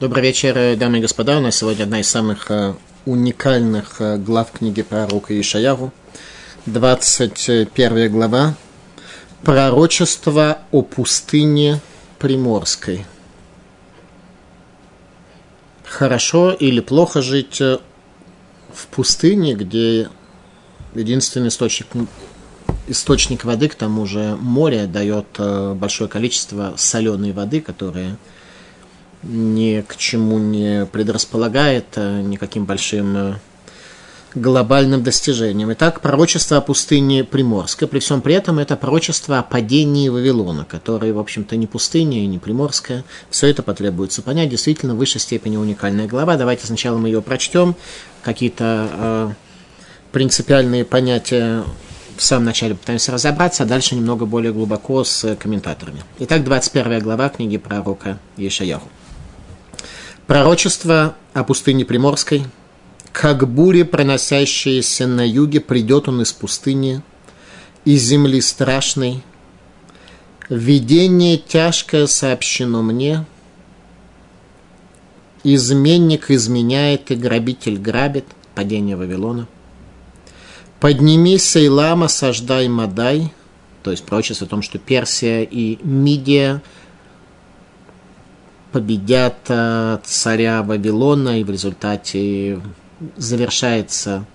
Добрый вечер, дамы и господа. У нас сегодня одна из самых э, уникальных э, глав книги пророка Ишаяру. 21 глава. Пророчество о пустыне Приморской. Хорошо или плохо жить э, в пустыне, где единственный источник, источник воды, к тому же море, дает большое количество соленой воды, которая ни к чему не предрасполагает, э, никаким большим э, глобальным достижением. Итак, пророчество о пустыне Приморской. При всем при этом это пророчество о падении Вавилона, которое, в общем-то, не пустыня и не Приморская. Все это потребуется понять. Действительно, в высшей степени уникальная глава. Давайте сначала мы ее прочтем. Какие-то э, принципиальные понятия в самом начале пытаемся разобраться, а дальше немного более глубоко с комментаторами. Итак, 21 глава книги пророка Ешаяху. Пророчество о пустыне Приморской. Как буря, проносящаяся на юге, придет он из пустыни, из земли страшной. Видение тяжкое сообщено мне. Изменник изменяет и грабитель грабит. Падение Вавилона. Поднимись, Сейлам, осаждай Мадай. То есть пророчество о том, что Персия и Мидия – победят э, царя Вавилона, и в результате завершается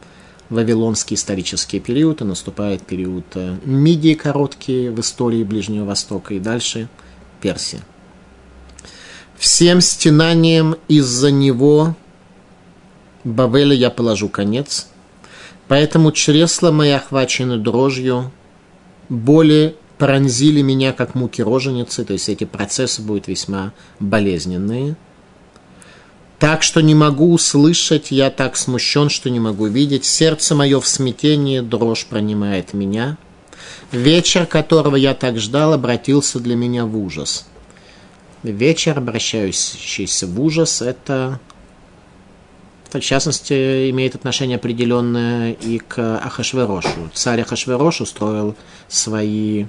Вавилонский исторический период, и наступает период э, Мидии короткий в истории Ближнего Востока, и дальше Персия. Всем стенанием из-за него Бавеля я положу конец, поэтому чресла мои охвачены дрожью, боли пронзили меня, как муки роженицы, то есть эти процессы будут весьма болезненные. Так что не могу услышать, я так смущен, что не могу видеть. Сердце мое в смятении, дрожь пронимает меня. Вечер, которого я так ждал, обратился для меня в ужас. Вечер, обращающийся в ужас, это в частности, имеет отношение определенное и к Ахашверошу. Царь Ахашверош устроил свои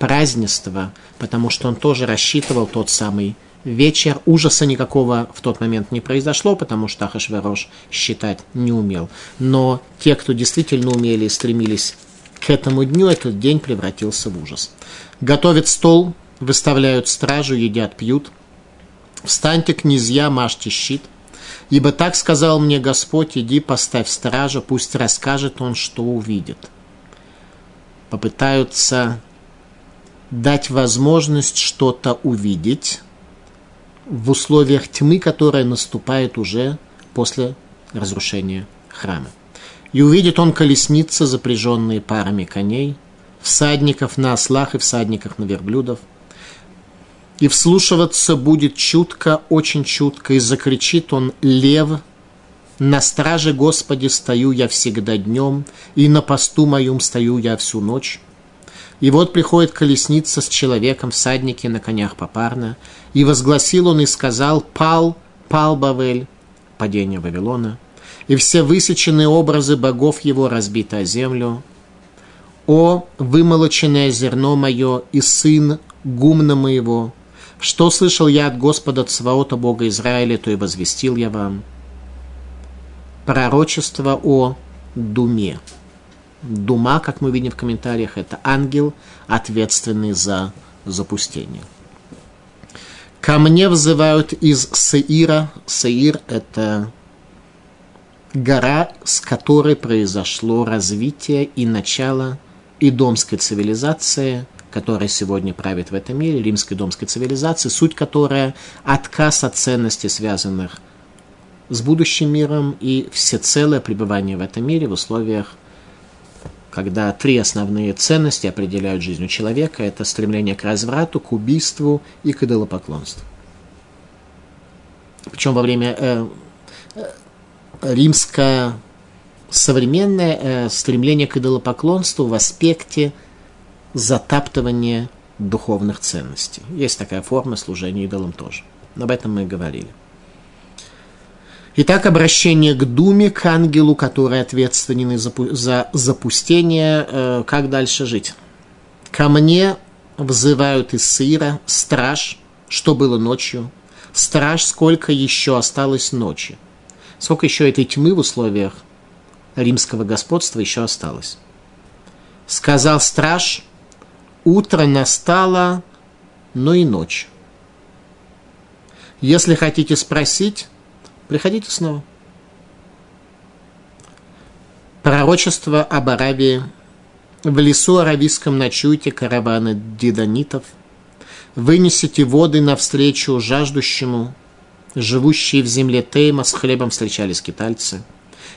празднества, потому что он тоже рассчитывал тот самый вечер. Ужаса никакого в тот момент не произошло, потому что Ахашверош считать не умел. Но те, кто действительно умели и стремились к этому дню, этот день превратился в ужас. Готовят стол, выставляют стражу, едят, пьют. Встаньте, князья, мажьте щит. Ибо так сказал мне Господь, иди, поставь стража, пусть расскажет он, что увидит. Попытаются дать возможность что-то увидеть в условиях тьмы, которая наступает уже после разрушения храма. И увидит он колесницы, запряженные парами коней, всадников на ослах и всадниках на верблюдов. И вслушиваться будет чутко, очень чутко, и закричит он «Лев!» На страже Господи стою я всегда днем, и на посту моем стою я всю ночь. И вот приходит колесница с человеком, всадники на конях попарно, и возгласил он и сказал, пал, пал Бавель, падение Вавилона, и все высеченные образы богов его разбиты о землю. О, вымолоченное зерно мое и сын гумна моего, что слышал я от Господа Цваота Бога Израиля, то и возвестил я вам. Пророчество о Думе. Дума, как мы видим в комментариях, это ангел, ответственный за запустение. Ко мне взывают из Сеира. Сеир – это гора, с которой произошло развитие и начало идомской цивилизации, которая сегодня правит в этом мире, римской домской цивилизации, суть которая – отказ от ценностей, связанных с будущим миром и всецелое пребывание в этом мире в условиях когда три основные ценности определяют жизнь у человека. Это стремление к разврату, к убийству и к идолопоклонству. Причем во время э, э, римское современное э, стремление к идолопоклонству в аспекте затаптывания духовных ценностей. Есть такая форма служения идолам тоже. Об этом мы и говорили. Итак, обращение к Думе, к ангелу, который ответственен за запустение, э, как дальше жить. Ко мне взывают из Сыра страж, что было ночью. Страж, сколько еще осталось ночи? Сколько еще этой тьмы в условиях римского господства еще осталось? Сказал страж, утро настало, но и ночь. Если хотите спросить, приходите снова. Пророчество об Аравии. В лесу аравийском ночуйте караваны дидонитов. Вынесите воды навстречу жаждущему. Живущие в земле Тейма с хлебом встречали скитальцы.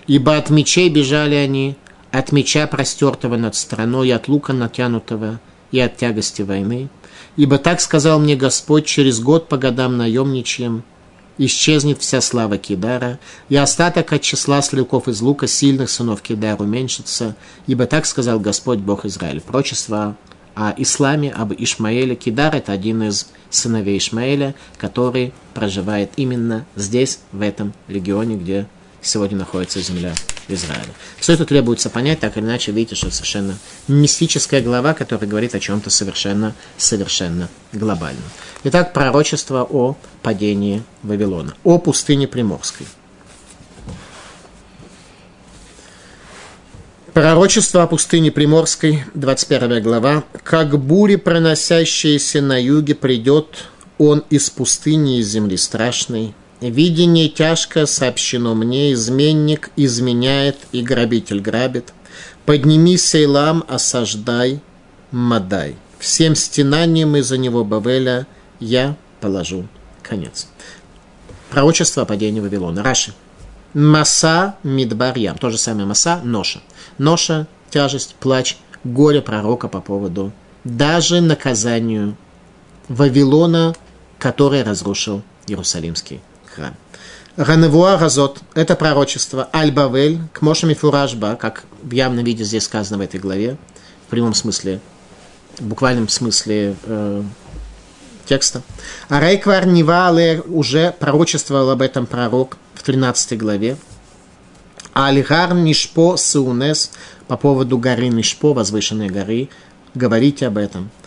Ибо от мечей бежали они, от меча простертого над страной, от лука натянутого и от тягости войны. Ибо так сказал мне Господь через год по годам наемничьим, исчезнет вся слава Кидара, и остаток от числа стрелков из лука сильных сынов Кидара уменьшится, ибо так сказал Господь Бог Израиль. Прочество о исламе, об Ишмаэле. Кидар – это один из сыновей Ишмаэля, который проживает именно здесь, в этом регионе, где сегодня находится земля Израиля. Все это требуется понять, так или иначе, видите, что это совершенно мистическая глава, которая говорит о чем-то совершенно, совершенно глобальном. Итак, пророчество о падении Вавилона, о пустыне Приморской. Пророчество о пустыне Приморской, 21 глава. «Как бури, проносящиеся на юге, придет он из пустыни, из земли страшной, Видение тяжко сообщено мне, изменник изменяет и грабитель грабит. Подними Сейлам, осаждай, Мадай. Всем стенанием из-за него Бавеля я положу конец. Пророчество о падении Вавилона. Раши. Маса Мидбар Ям. То же самое Маса, Ноша. Ноша, тяжесть, плач, горе пророка по поводу даже наказанию Вавилона, который разрушил Иерусалимский храм. Ганевуа Газот – это пророчество Аль-Бавель, к Мошами Фуражба, как в явном виде здесь сказано в этой главе, в прямом смысле, в буквальном смысле э, текста. А Рейквар Нивале уже пророчествовал об этом пророк в 13 главе. Алигар Нишпо Саунес по поводу горы Нишпо, возвышенной горы, говорите об этом –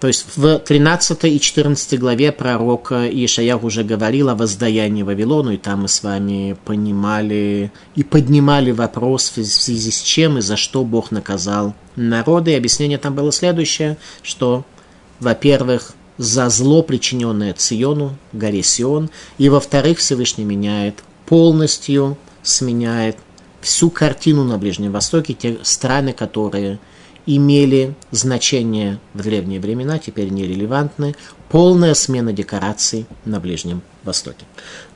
то есть в 13 и 14 главе пророк Ишаях уже говорил о воздаянии Вавилону, и там мы с вами понимали и поднимали вопрос в связи с чем и за что Бог наказал народы. И объяснение там было следующее, что, во-первых, за зло, причиненное Циону, горе Сион, и, во-вторых, Всевышний меняет полностью, сменяет всю картину на Ближнем Востоке, те страны, которые имели значение в древние времена, теперь нерелевантны. Полная смена декораций на Ближнем Востоке.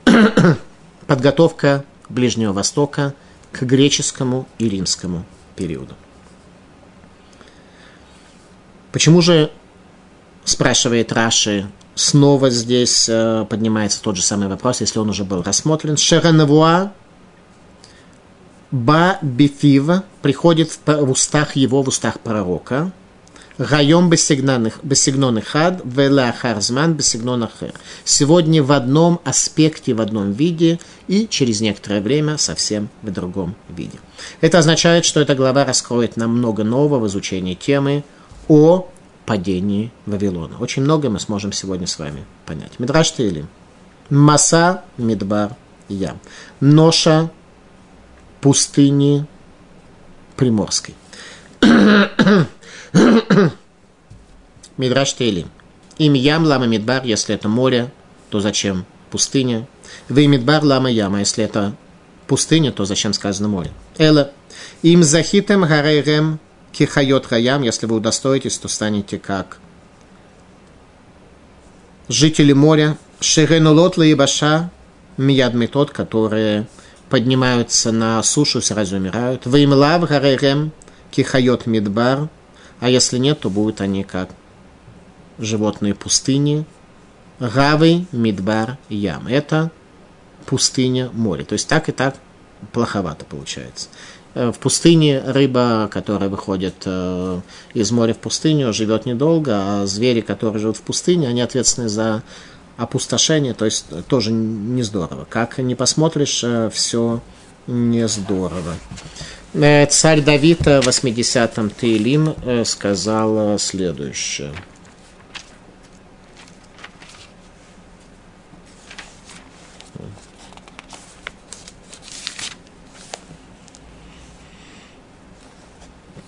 Подготовка Ближнего Востока к греческому и римскому периоду. Почему же, спрашивает Раши, снова здесь э, поднимается тот же самый вопрос, если он уже был рассмотрен. Шеранавуа Ба бифива приходит в устах его, в устах пророка. Гайом бесигнон хад, вела харзман бесигнон ахер. Сегодня в одном аспекте, в одном виде, и через некоторое время совсем в другом виде. Это означает, что эта глава раскроет нам много нового в изучении темы о падении Вавилона. Очень много мы сможем сегодня с вами понять. Мидраш Тейлим. Маса Мидбар Я. Ноша пустыни Приморской. Мидраш Тейли. Им ям лама мидбар, если это море, то зачем пустыня? Вы мидбар лама яма, если это пустыня, то зачем сказано море? Эла. Им захитем гарейрем кихайот хаям, если вы удостоитесь, то станете как жители моря. Шеренулот лаибаша мияд метод, которые поднимаются на сушу, сразу умирают. Ваимлав гаререм кихайот мидбар, а если нет, то будут они как животные пустыни. Гавы, мидбар, ям. Это пустыня, море. То есть так и так плоховато получается. Э, в пустыне рыба, которая выходит э, из моря в пустыню, живет недолго, а звери, которые живут в пустыне, они ответственны за опустошение, то есть тоже не здорово. Как не посмотришь, э, все не здорово. Э, царь Давид э, в 80-м Тейлим сказал следующее.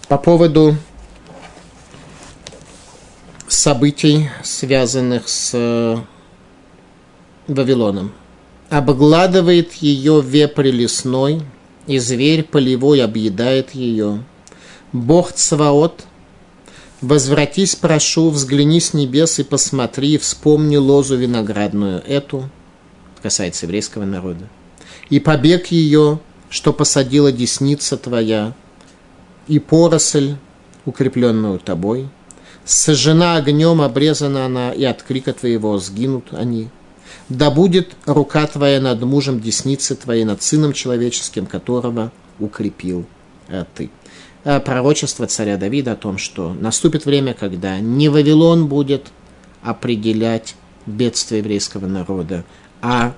По поводу событий, связанных с Вавилоном. Обгладывает ее вепрь лесной, и зверь полевой объедает ее. Бог Цваот, возвратись, прошу, взгляни с небес и посмотри, вспомни лозу виноградную эту, касается еврейского народа, и побег ее, что посадила десница твоя, и поросль, укрепленную тобой, сожжена огнем, обрезана она, и от крика твоего сгинут они. Да будет рука твоя над мужем десницы твоей, над сыном человеческим, которого укрепил а ты. А пророчество царя Давида о том, что наступит время, когда не Вавилон будет определять бедствие еврейского народа, а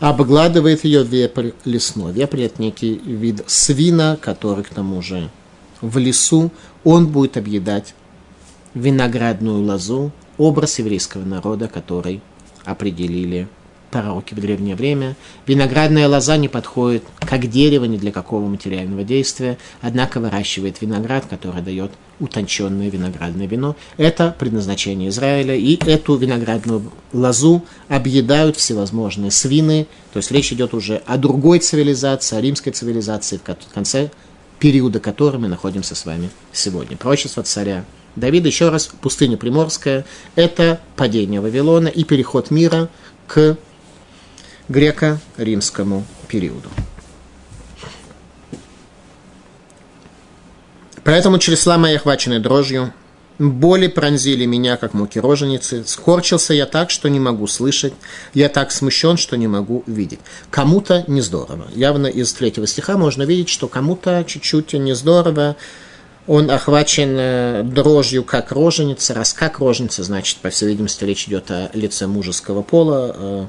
обгладывает ее вепрь лесной. Вепрь – это некий вид свина, который, к тому же, в лесу, он будет объедать виноградную лозу, образ еврейского народа, который определили пророки в древнее время. Виноградная лоза не подходит как дерево ни для какого материального действия, однако выращивает виноград, который дает утонченное виноградное вино. Это предназначение Израиля, и эту виноградную лозу объедают всевозможные свины, то есть речь идет уже о другой цивилизации, о римской цивилизации, в конце периода которой мы находимся с вами сегодня. Пророчество царя Давида, еще раз, пустыня Приморская, это падение Вавилона и переход мира к греко-римскому периоду. Поэтому чресла мои охвачены дрожью, боли пронзили меня, как муки роженицы, скорчился я так, что не могу слышать, я так смущен, что не могу видеть. Кому-то не здорово. Явно из третьего стиха можно видеть, что кому-то чуть-чуть не здорово, он охвачен э, дрожью как роженица, раз как роженица, значит, по всей видимости, речь идет о лице мужеского пола, э,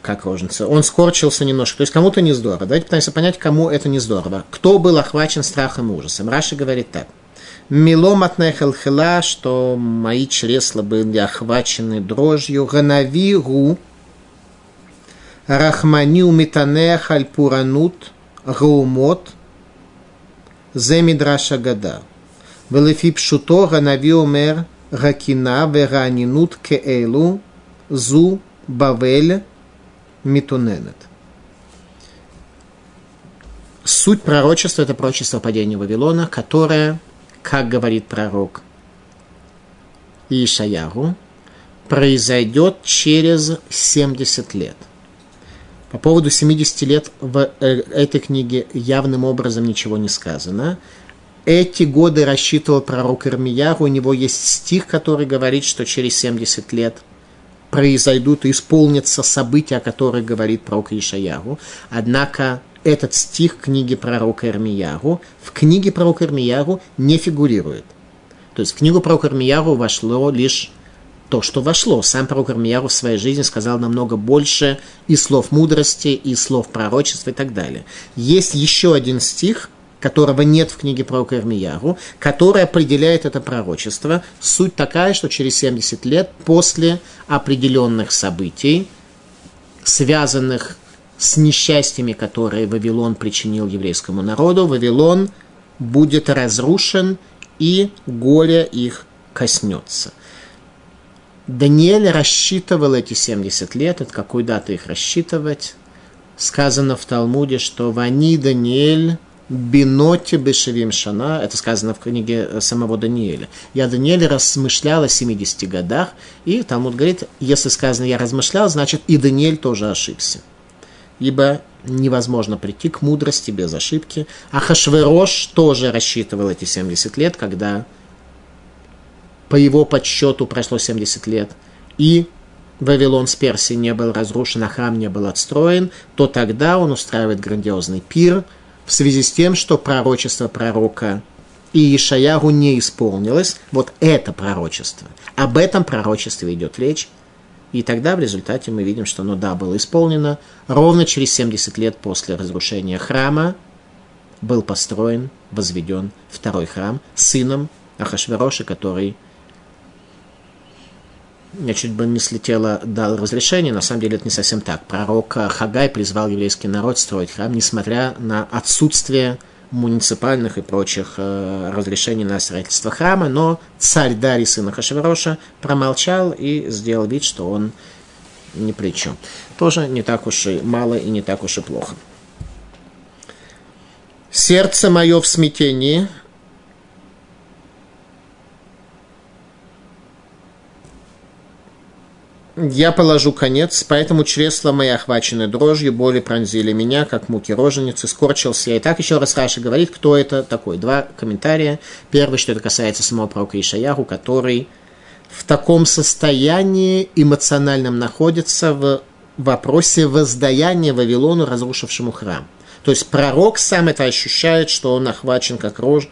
как рожница. Он скорчился немножко. То есть кому-то не здорово. Давайте пытаемся понять, кому это не здорово. Кто был охвачен страхом и ужасом? Раши говорит так. Милом хела, что мои чресла были охвачены дрожью. Ганавиру рахманил митанех альпуранут гаумот земидраша гада. Велефи пшуто ганави омер ракина веранинут кеэлу зу бавель Митуненет. Суть пророчества – это пророчество падения Вавилона, которое, как говорит пророк Ишаяру, произойдет через 70 лет. По поводу 70 лет в э, этой книге явным образом ничего не сказано. Эти годы рассчитывал пророк Ирмияру. У него есть стих, который говорит, что через 70 лет – произойдут и исполнятся события, о которых говорит пророк Ишаяру. Однако этот стих книги пророка Ирмияру в книге пророка Ирмияру не фигурирует. То есть в книгу пророка Ирмияру вошло лишь то, что вошло. Сам пророк Ирмияру в своей жизни сказал намного больше и слов мудрости, и слов пророчества и так далее. Есть еще один стих – которого нет в книге про Ирмияру, который определяет это пророчество. Суть такая, что через 70 лет после определенных событий, связанных с несчастьями, которые Вавилон причинил еврейскому народу, Вавилон будет разрушен и горе их коснется. Даниэль рассчитывал эти 70 лет, от какой даты их рассчитывать. Сказано в Талмуде, что «Вани Даниэль Биноте Бешевим Шана, это сказано в книге э, самого Даниэля. Я Даниэль размышлял о 70 годах, и Талмуд говорит, если сказано «я размышлял», значит и Даниэль тоже ошибся. Ибо невозможно прийти к мудрости без ошибки. А Хашверош тоже рассчитывал эти 70 лет, когда по его подсчету прошло 70 лет, и Вавилон с Персией не был разрушен, а храм не был отстроен, то тогда он устраивает грандиозный пир – в связи с тем, что пророчество пророка и Ишаяру не исполнилось, вот это пророчество. Об этом пророчестве идет речь. И тогда в результате мы видим, что оно, да, было исполнено. Ровно через 70 лет после разрушения храма был построен, возведен второй храм сыном Ахашвероша, который я чуть бы не слетела, дал разрешение. На самом деле это не совсем так. Пророк Хагай призвал еврейский народ строить храм, несмотря на отсутствие муниципальных и прочих э, разрешений на строительство храма, но царь Дарий, сын Хашевроша, промолчал и сделал вид, что он ни при чем. Тоже не так уж и мало и не так уж и плохо. Сердце мое в смятении, я положу конец, поэтому чресла мои охвачены дрожью, боли пронзили меня, как муки роженицы, скорчился я. И так еще раз Раша говорит, кто это такой. Два комментария. Первый, что это касается самого пророка Ишаяху, который в таком состоянии эмоциональном находится в вопросе воздаяния Вавилону, разрушившему храм. То есть пророк сам это ощущает, что он охвачен как рожь,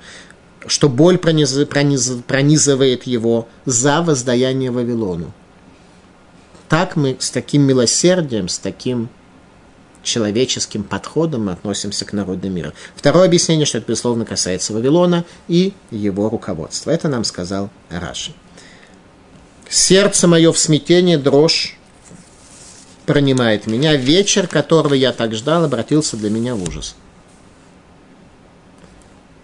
что боль прониз, прониз, пронизывает его за воздаяние Вавилону так мы с таким милосердием, с таким человеческим подходом относимся к народу мира. Второе объяснение, что это, безусловно, касается Вавилона и его руководства. Это нам сказал Раши. Сердце мое в смятении, дрожь пронимает меня. Вечер, которого я так ждал, обратился для меня в ужас.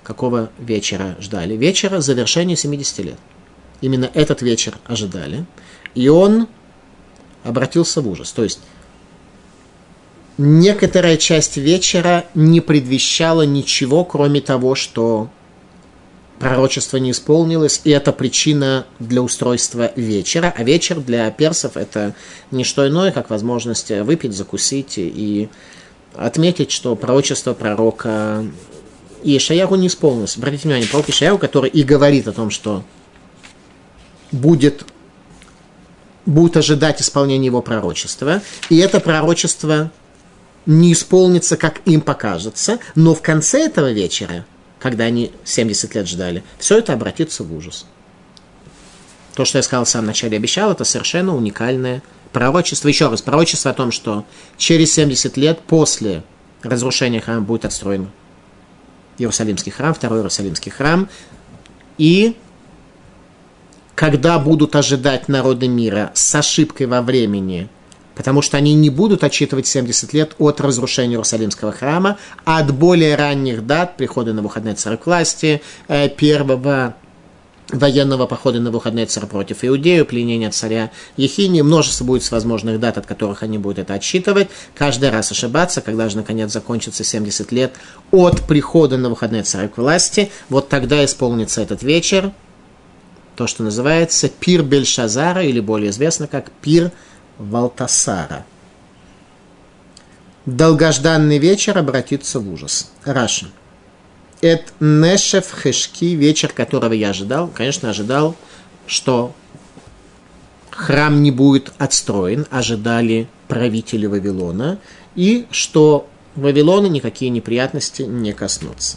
Какого вечера ждали? Вечера завершения 70 лет. Именно этот вечер ожидали. И он обратился в ужас. То есть некоторая часть вечера не предвещала ничего, кроме того, что пророчество не исполнилось, и это причина для устройства вечера. А вечер для персов это не что иное, как возможность выпить, закусить и отметить, что пророчество пророка Ишаяху не исполнилось. Обратите внимание, пророк Ишаяху, который и говорит о том, что будет будут ожидать исполнения его пророчества, и это пророчество не исполнится, как им покажется, но в конце этого вечера, когда они 70 лет ждали, все это обратится в ужас. То, что я сказал в самом начале, обещал, это совершенно уникальное пророчество. Еще раз, пророчество о том, что через 70 лет после разрушения храма будет отстроен Иерусалимский храм, второй Иерусалимский храм, и когда будут ожидать народы мира с ошибкой во времени, потому что они не будут отчитывать 70 лет от разрушения Иерусалимского храма, а от более ранних дат прихода на выходные царя к власти, э, первого военного похода на выходные царя против Иудею, пленения царя Ехини, множество будет возможных дат, от которых они будут это отсчитывать, каждый раз ошибаться, когда же наконец закончится 70 лет от прихода на выходные царя к власти, вот тогда исполнится этот вечер, то, что называется пир Бельшазара, или более известно как пир Валтасара. Долгожданный вечер обратится в ужас. Раша. Это Нешев Хешки, вечер, которого я ожидал. Конечно, ожидал, что храм не будет отстроен, ожидали правители Вавилона, и что Вавилона никакие неприятности не коснутся.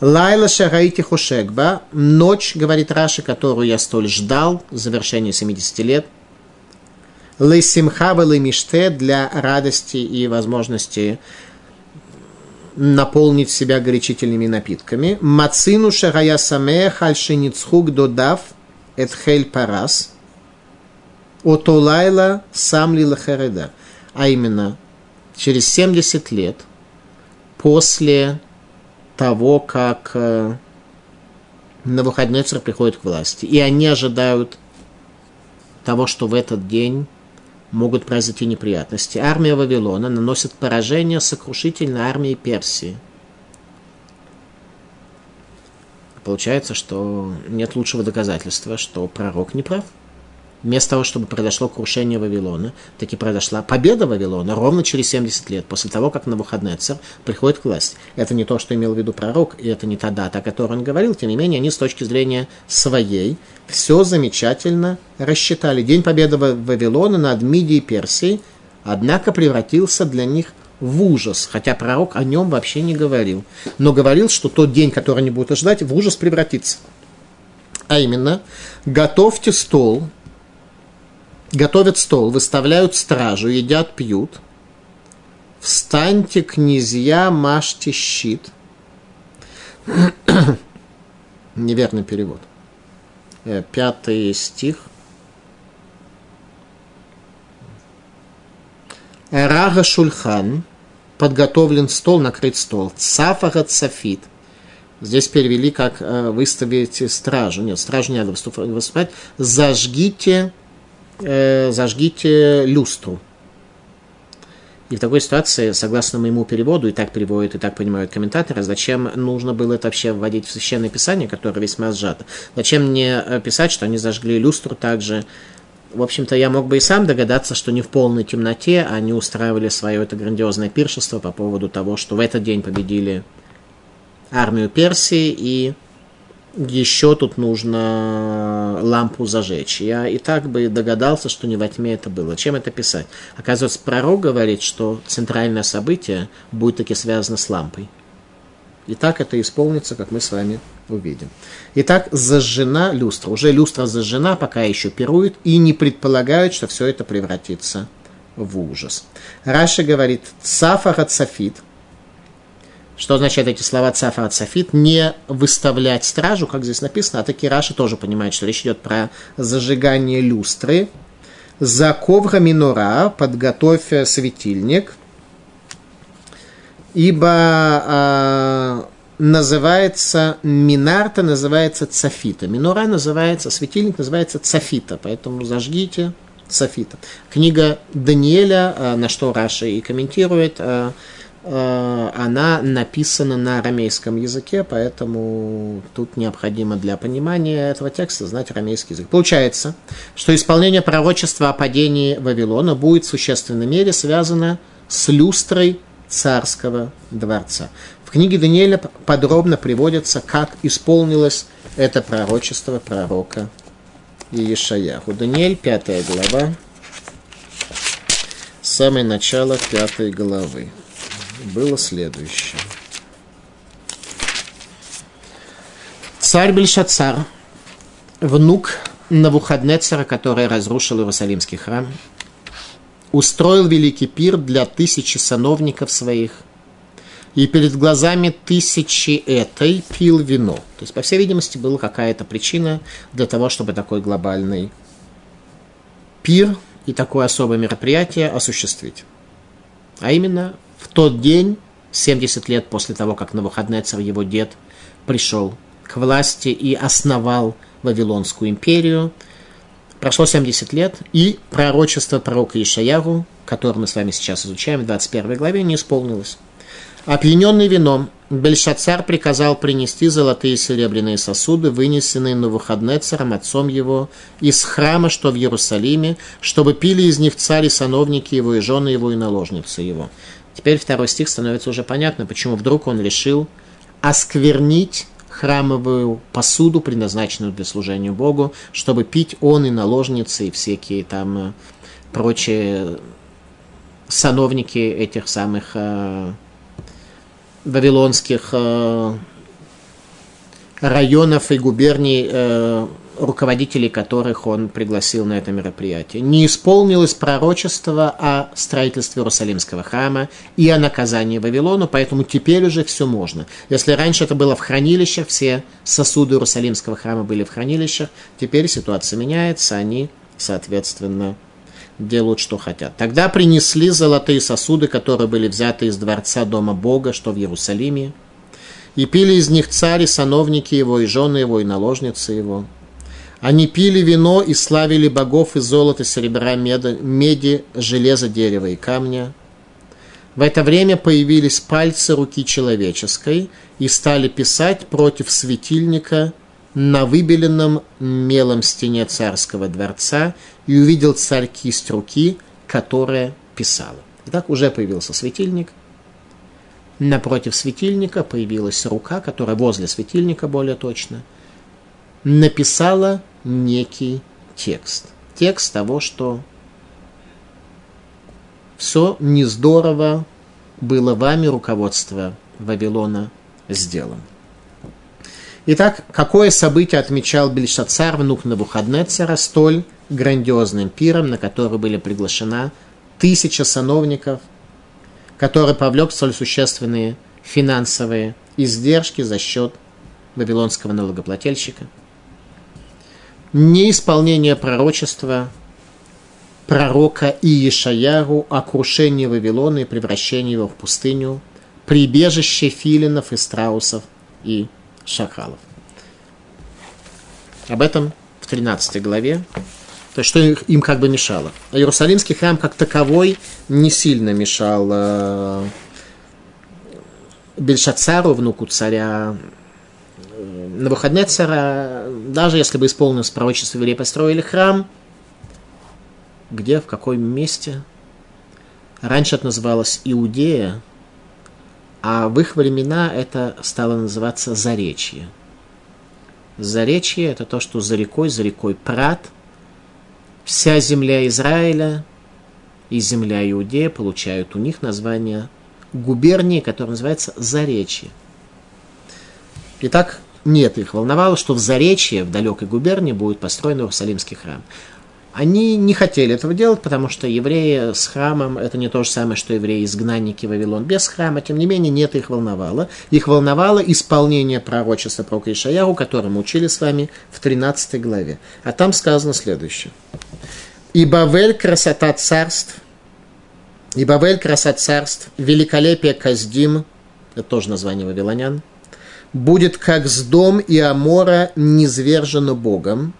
Лайла Шараити Хушекба, ночь, говорит Раши, которую я столь ждал, завершение 70 лет. Лейсимха Миште для радости и возможности наполнить себя горячительными напитками. Мацину Шарая Саме Хальшиницхук Додав Эдхель Парас. Отолайла Самли Лахареда. А именно, через 70 лет после того, как э, Навуходнецер приходит к власти. И они ожидают того, что в этот день могут произойти неприятности. Армия Вавилона наносит поражение сокрушительной армии Персии. Получается, что нет лучшего доказательства, что пророк не прав. Вместо того, чтобы произошло крушение Вавилона, таки произошла победа Вавилона ровно через 70 лет, после того, как Навуходнецер приходит к власти. Это не то, что имел в виду пророк, и это не та дата, о которой он говорил, тем не менее, они с точки зрения своей все замечательно рассчитали. День победы Вавилона над Мидией и Персией, однако превратился для них в ужас, хотя пророк о нем вообще не говорил, но говорил, что тот день, который они будут ожидать, в ужас превратится. А именно, готовьте стол готовят стол, выставляют стражу, едят, пьют. Встаньте, князья, мажьте щит. Неверный перевод. Э, пятый стих. Рага Шульхан, подготовлен стол, накрыт стол. Цафага Цафит. Здесь перевели, как э, выставить стражу. Нет, стражу не надо выступать. Зажгите, э, зажгите люстру. И в такой ситуации, согласно моему переводу, и так переводят, и так понимают комментаторы, зачем нужно было это вообще вводить в Священное Писание, которое весьма сжато? Зачем мне э, писать, что они зажгли люстру также? В общем-то, я мог бы и сам догадаться, что не в полной темноте они устраивали свое это грандиозное пиршество по поводу того, что в этот день победили армию Персии и еще тут нужно лампу зажечь. Я и так бы догадался, что не во тьме это было. Чем это писать? Оказывается, пророк говорит, что центральное событие будет таки связано с лампой. И так это исполнится, как мы с вами увидим. Итак, зажжена люстра. Уже люстра зажжена, пока еще пирует, и не предполагают, что все это превратится в ужас. Раша говорит, цафара цафит – что означает эти слова цафа от цафит? Не выставлять стражу, как здесь написано, а таки Раши тоже понимает, что речь идет про зажигание люстры. За ковра минора подготовь светильник, ибо а, называется, минарта называется цафита. Минора называется, светильник называется цафита, поэтому зажгите цафита. Книга Даниэля, а, на что Раша и комментирует, а, Э, она написана на арамейском языке, поэтому тут необходимо для понимания этого текста знать арамейский язык. Получается, что исполнение пророчества о падении Вавилона будет в существенной мере связано с люстрой царского дворца. В книге Даниэля подробно приводится, как исполнилось это пророчество пророка Иешаяху. Даниэль, пятая глава, самое начало пятой главы было следующее. Царь Бельшацар, внук Навуходнецера, который разрушил Иерусалимский храм, устроил великий пир для тысячи сановников своих, и перед глазами тысячи этой пил вино. То есть, по всей видимости, была какая-то причина для того, чтобы такой глобальный пир и такое особое мероприятие осуществить. А именно тот день, 70 лет после того, как Навуходнецер, его дед, пришел к власти и основал Вавилонскую империю, прошло 70 лет, и пророчество пророка Ишаяру, которое мы с вами сейчас изучаем в 21 главе, не исполнилось. Опьяненный вином, Бельшацар приказал принести золотые и серебряные сосуды, вынесенные Навуходнецером, отцом его, из храма, что в Иерусалиме, чтобы пили из них цари, сановники его, и жены его, и наложницы его. Теперь второй стих становится уже понятно, почему вдруг он решил осквернить храмовую посуду, предназначенную для служения Богу, чтобы пить он и наложницы, и всякие там э, прочие сановники этих самых э, вавилонских э, районов и губерний э, руководителей которых он пригласил на это мероприятие. Не исполнилось пророчество о строительстве Иерусалимского храма и о наказании Вавилону, поэтому теперь уже все можно. Если раньше это было в хранилищах, все сосуды Иерусалимского храма были в хранилищах, теперь ситуация меняется, они, соответственно, делают, что хотят. Тогда принесли золотые сосуды, которые были взяты из дворца Дома Бога, что в Иерусалиме, и пили из них цари, сановники его, и жены его, и наложницы его – они пили вино и славили богов из золота, серебра, меда, меди, железа, дерева и камня. В это время появились пальцы руки человеческой и стали писать против светильника на выбеленном мелом стене царского дворца, и увидел царь кисть руки, которая писала. Итак, уже появился светильник. Напротив светильника появилась рука, которая возле светильника более точно, написала некий текст. Текст того, что все не здорово было вами руководство Вавилона сделано. Итак, какое событие отмечал Бельшацар, внук Навуходнецера, столь грандиозным пиром, на который были приглашена тысяча сановников, который повлек столь существенные финансовые издержки за счет вавилонского налогоплательщика – неисполнение пророчества пророка Иешаяру о крушении Вавилона и превращении его в пустыню, прибежище филинов и страусов и шакалов. Об этом в 13 главе. То есть, что им как бы мешало. Иерусалимский храм как таковой не сильно мешал э, Бельшацару, внуку царя на выходные цара, даже если бы исполнилось пророчество или построили храм, где, в каком месте. Раньше это называлось Иудея, а в их времена это стало называться Заречье. Заречье – это то, что за рекой, за рекой Прат, вся земля Израиля и земля Иудея получают у них название губернии, которая называется Заречье. Итак, нет, их волновало, что в Заречье, в далекой губернии, будет построен Иерусалимский храм. Они не хотели этого делать, потому что евреи с храмом это не то же самое, что евреи-изгнанники Вавилон без храма. Тем не менее, нет, их волновало. Их волновало исполнение пророчества про Ишаяру, которое мы учили с вами в 13 главе. А там сказано следующее. «И Бавель – красота царств, и Бавель – красота царств, великолепие Каздим, это тоже название вавилонян, будет как с дом и Амора низвержено Богом,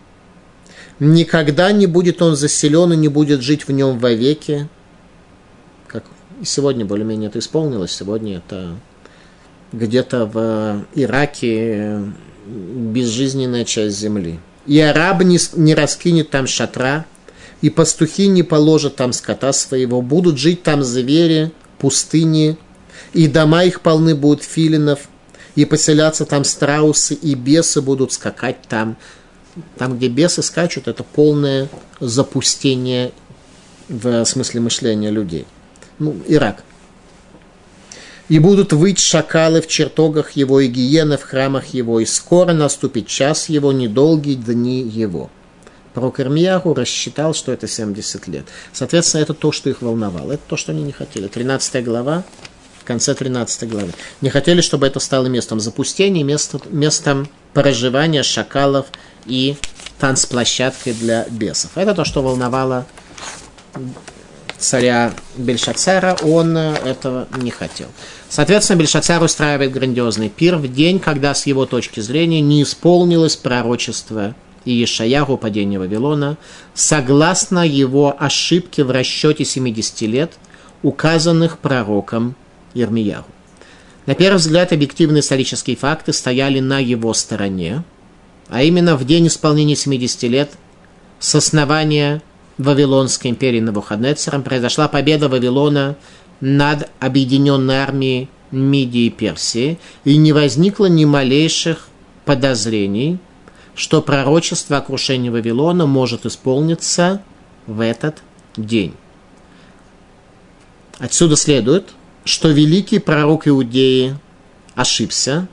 Никогда не будет он заселен и не будет жить в нем вовеки. Как сегодня более-менее это исполнилось. Сегодня это где-то в Ираке безжизненная часть земли. И араб не, не раскинет там шатра, и пастухи не положат там скота своего. Будут жить там звери, пустыни, и дома их полны будут филинов, и поселятся там страусы, и бесы будут скакать там. Там, где бесы скачут, это полное запустение в смысле мышления людей. Ну, Ирак. И будут выть шакалы в чертогах его, и гиены в храмах его, и скоро наступит час его, недолгие дни его. Пророк Ирмияру рассчитал, что это 70 лет. Соответственно, это то, что их волновало. Это то, что они не хотели. 13 глава, конце 13 главы. Не хотели, чтобы это стало местом запустения, местом, местом проживания шакалов и танцплощадкой для бесов. Это то, что волновало царя Бельшацара, он этого не хотел. Соответственно, Бельшацар устраивает грандиозный пир в день, когда с его точки зрения не исполнилось пророчество Иешаяру падения Вавилона, согласно его ошибке в расчете 70 лет, указанных пророком Ермияру. На первый взгляд, объективные исторические факты стояли на его стороне – а именно в день исполнения 70 лет с основания Вавилонской империи Навуходнецером произошла победа Вавилона над объединенной армией Мидии и Персии, и не возникло ни малейших подозрений, что пророчество о крушении Вавилона может исполниться в этот день. Отсюда следует, что великий пророк Иудеи ошибся,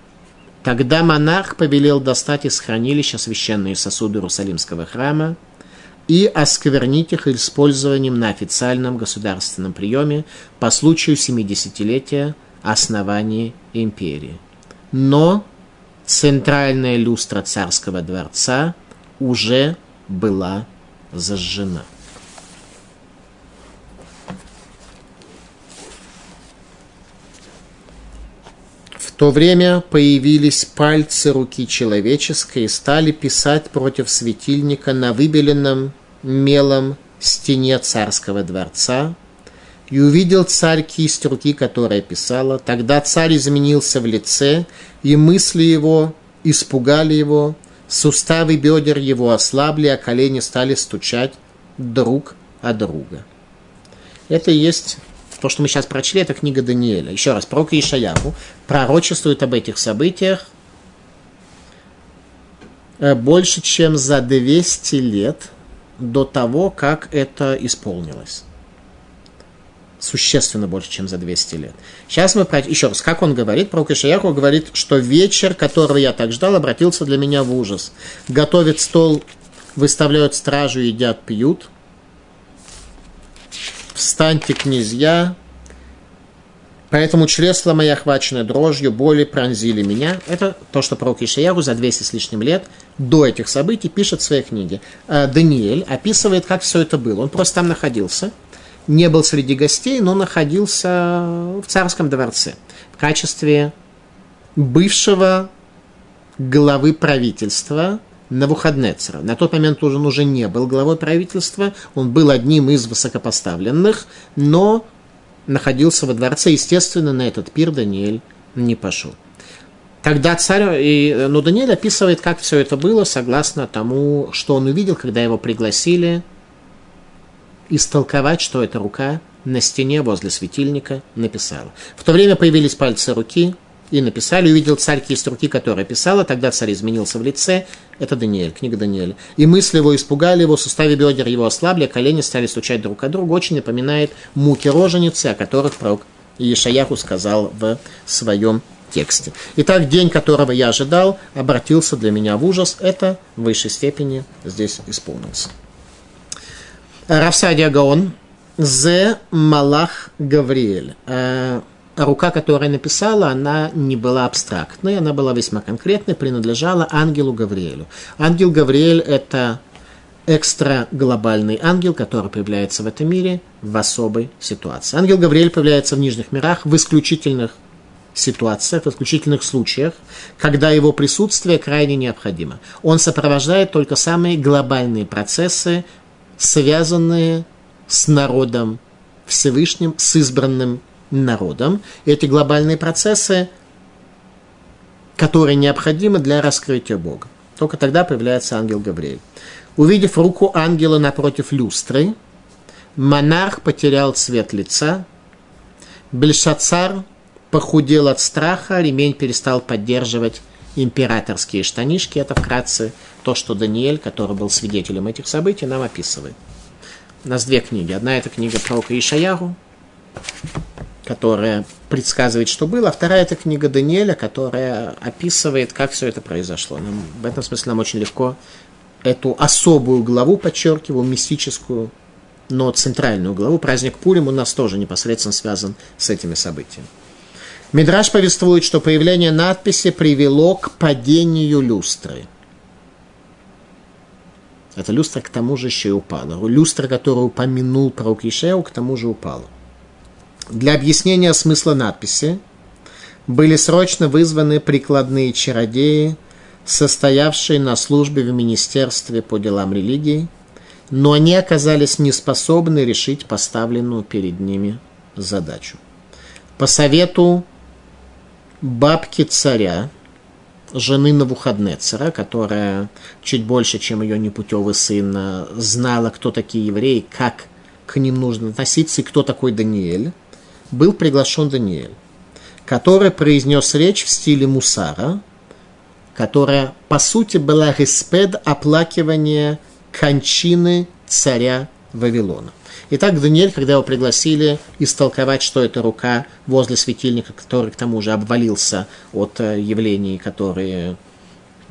Тогда монарх повелел достать из хранилища священные сосуды Иерусалимского храма и осквернить их использованием на официальном государственном приеме по случаю 70-летия основания империи. Но центральная люстра царского дворца уже была зажжена. То время появились пальцы руки человеческой и стали писать против светильника на выбеленном мелом стене царского дворца. И увидел царь кисть руки, которая писала. Тогда царь изменился в лице, и мысли его испугали его, суставы бедер его ослабли, а колени стали стучать друг от друга. Это и есть то, что мы сейчас прочли, это книга Даниэля. Еще раз, пророк Ишаяху пророчествует об этих событиях э, больше, чем за 200 лет до того, как это исполнилось. Существенно больше, чем за 200 лет. Сейчас мы, еще раз, как он говорит, пророк Ишаяху говорит, что вечер, которого я так ждал, обратился для меня в ужас. Готовят стол, выставляют стражу, едят, пьют – встаньте, князья, Поэтому чресла мои, охваченные дрожью, боли пронзили меня. Это то, что пророк Ишаяру за 200 с лишним лет до этих событий пишет в своей книге. А Даниэль описывает, как все это было. Он просто там находился, не был среди гостей, но находился в царском дворце в качестве бывшего главы правительства Навуходнецера. На тот момент он уже не был главой правительства, он был одним из высокопоставленных, но находился во дворце. Естественно, на этот пир Даниэль не пошел. Тогда царь, и, ну, Даниэль описывает, как все это было, согласно тому, что он увидел, когда его пригласили истолковать, что эта рука на стене возле светильника написала. В то время появились пальцы руки, и написали, увидел царь кисть руки, которая писала, тогда царь изменился в лице, это Даниэль, книга Даниэля. И мысли его испугали его, суставы бедер его ослабли, колени стали стучать друг от друга, очень напоминает муки роженицы, о которых пророк Ишаяху сказал в своем тексте. Итак, день, которого я ожидал, обратился для меня в ужас. Это в высшей степени здесь исполнился. Равсадия Гаон, Зе Малах Гавриэль. Рука, которая написала, она не была абстрактной, она была весьма конкретной, принадлежала ангелу Гавриэлю. Ангел Гавриэль – это экстраглобальный ангел, который появляется в этом мире в особой ситуации. Ангел Гавриэль появляется в нижних мирах в исключительных ситуациях, в исключительных случаях, когда его присутствие крайне необходимо. Он сопровождает только самые глобальные процессы, связанные с народом Всевышним, с избранным народом. Эти глобальные процессы, которые необходимы для раскрытия Бога. Только тогда появляется ангел Гавриэль. Увидев руку ангела напротив люстры, монарх потерял цвет лица, Бельшацар похудел от страха, ремень перестал поддерживать императорские штанишки. Это вкратце то, что Даниэль, который был свидетелем этих событий, нам описывает. У нас две книги. Одна это книга пророка Ишаяру, которая предсказывает, что было, а вторая это книга Даниэля, которая описывает, как все это произошло. Нам, в этом смысле нам очень легко эту особую главу, подчеркиваю, мистическую, но центральную главу, праздник Пурим у нас тоже непосредственно связан с этими событиями. Мидраш повествует, что появление надписи привело к падению люстры. Эта люстра к тому же еще и упала. Люстра, которую упомянул пророк Ишеу, к тому же упала. Для объяснения смысла надписи были срочно вызваны прикладные чародеи, состоявшие на службе в Министерстве по делам религии, но они оказались неспособны решить поставленную перед ними задачу. По совету бабки царя, жены Навуходнецера, которая чуть больше, чем ее непутевый сын, знала, кто такие евреи, как к ним нужно относиться и кто такой Даниэль, был приглашен Даниэль, который произнес речь в стиле Мусара, которая, по сути, была респед оплакивания кончины царя Вавилона. Итак, Даниэль, когда его пригласили истолковать, что это рука возле светильника, который к тому же обвалился от э, явлений, которые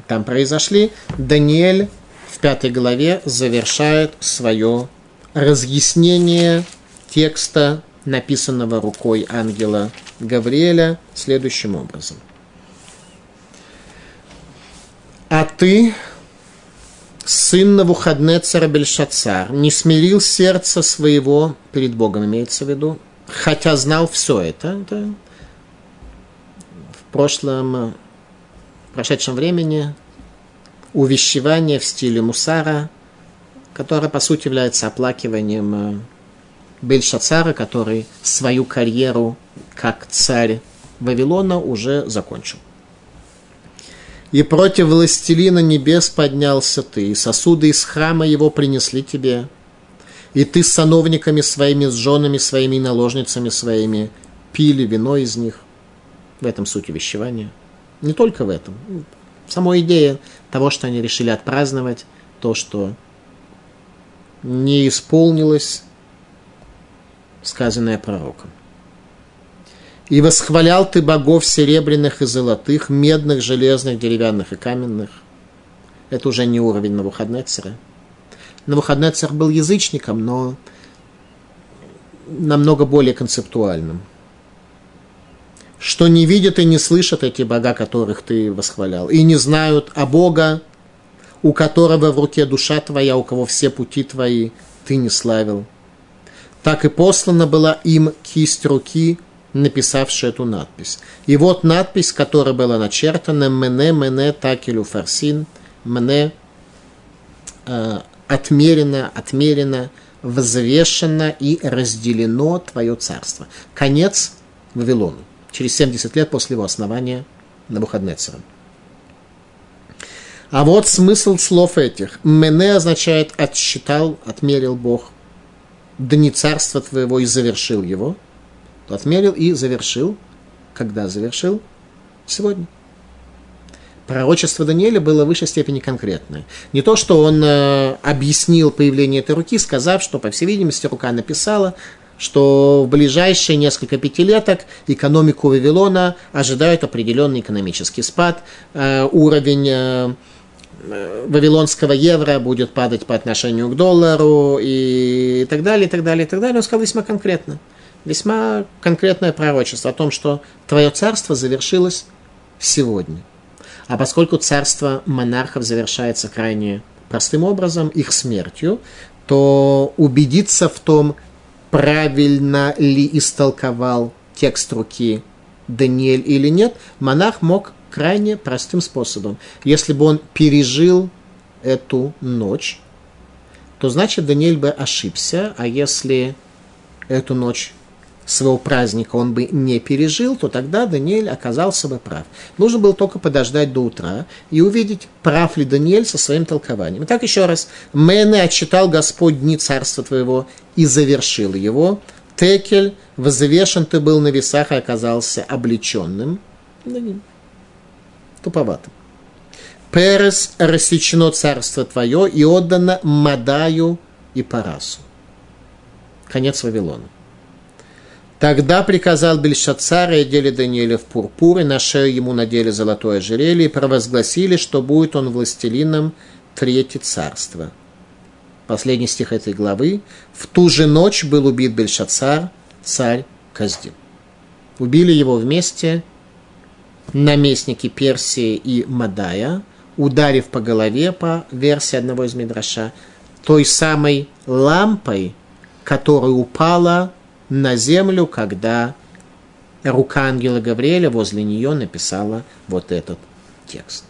там произошли, Даниэль в пятой главе завершает свое разъяснение текста написанного рукой ангела Гавриэля, следующим образом. А ты, сын Навуходнецера Бельшацар, не смирил сердце своего перед Богом, имеется в виду, хотя знал все это, это в прошлом, в прошедшем времени увещевание в стиле мусара, которое, по сути, является оплакиванием Бельшацара, который свою карьеру как царь Вавилона уже закончил. И против властелина небес поднялся ты, и сосуды из храма его принесли тебе. И ты с сановниками своими, с женами своими, наложницами своими пили вино из них. В этом суть увещевания. Не только в этом. Сама идея того, что они решили отпраздновать то, что не исполнилось сказанное пророком. «И восхвалял ты богов серебряных и золотых, медных, железных, деревянных и каменных». Это уже не уровень Навуходнецера. Навуходнецер был язычником, но намного более концептуальным. что не видят и не слышат эти бога, которых ты восхвалял, и не знают о Бога, у которого в руке душа твоя, у кого все пути твои ты не славил. Так и послана была им кисть руки, написавшая эту надпись. И вот надпись, которая была начертана «Мене, мене, такелю фарсин», «Мене» э, отмерено, отмерено, взвешено и разделено твое царство. Конец Вавилону. Через 70 лет после его основания на Навуходнецером. А вот смысл слов этих. Мене означает отсчитал, отмерил Бог. Дни царства твоего и завершил его. Отмерил и завершил. Когда завершил? Сегодня. Пророчество Даниэля было в высшей степени конкретное. Не то, что он э, объяснил появление этой руки, сказав, что, по всей видимости, рука написала, что в ближайшие несколько пятилеток экономику Вавилона ожидает определенный экономический спад, э, уровень э, вавилонского евро будет падать по отношению к доллару и так далее, и так далее, и так далее. Он сказал весьма конкретно. Весьма конкретное пророчество о том, что твое царство завершилось сегодня. А поскольку царство монархов завершается крайне простым образом, их смертью, то убедиться в том, правильно ли истолковал текст руки Даниэль или нет, монарх мог крайне простым способом. Если бы он пережил эту ночь, то значит Даниэль бы ошибся, а если эту ночь своего праздника он бы не пережил, то тогда Даниэль оказался бы прав. Нужно было только подождать до утра и увидеть, прав ли Даниэль со своим толкованием. Итак, еще раз. Мэне отчитал Господь дни царства твоего и завершил его. Текель, взвешен ты был на весах и оказался облеченным. Туповатым. Перес рассечено царство твое и отдано Мадаю и Парасу. Конец Вавилона. Тогда приказал Бельшацар и одели Даниэля в пурпур, и на шею ему надели золотое ожерелье, и провозгласили, что будет он властелином третье царство. Последний стих этой главы. В ту же ночь был убит Бельшацар, царь Каздим. Убили его вместе наместники Персии и Мадая, ударив по голове, по версии одного из Мидраша, той самой лампой, которая упала на землю, когда рука ангела Гавриэля возле нее написала вот этот текст.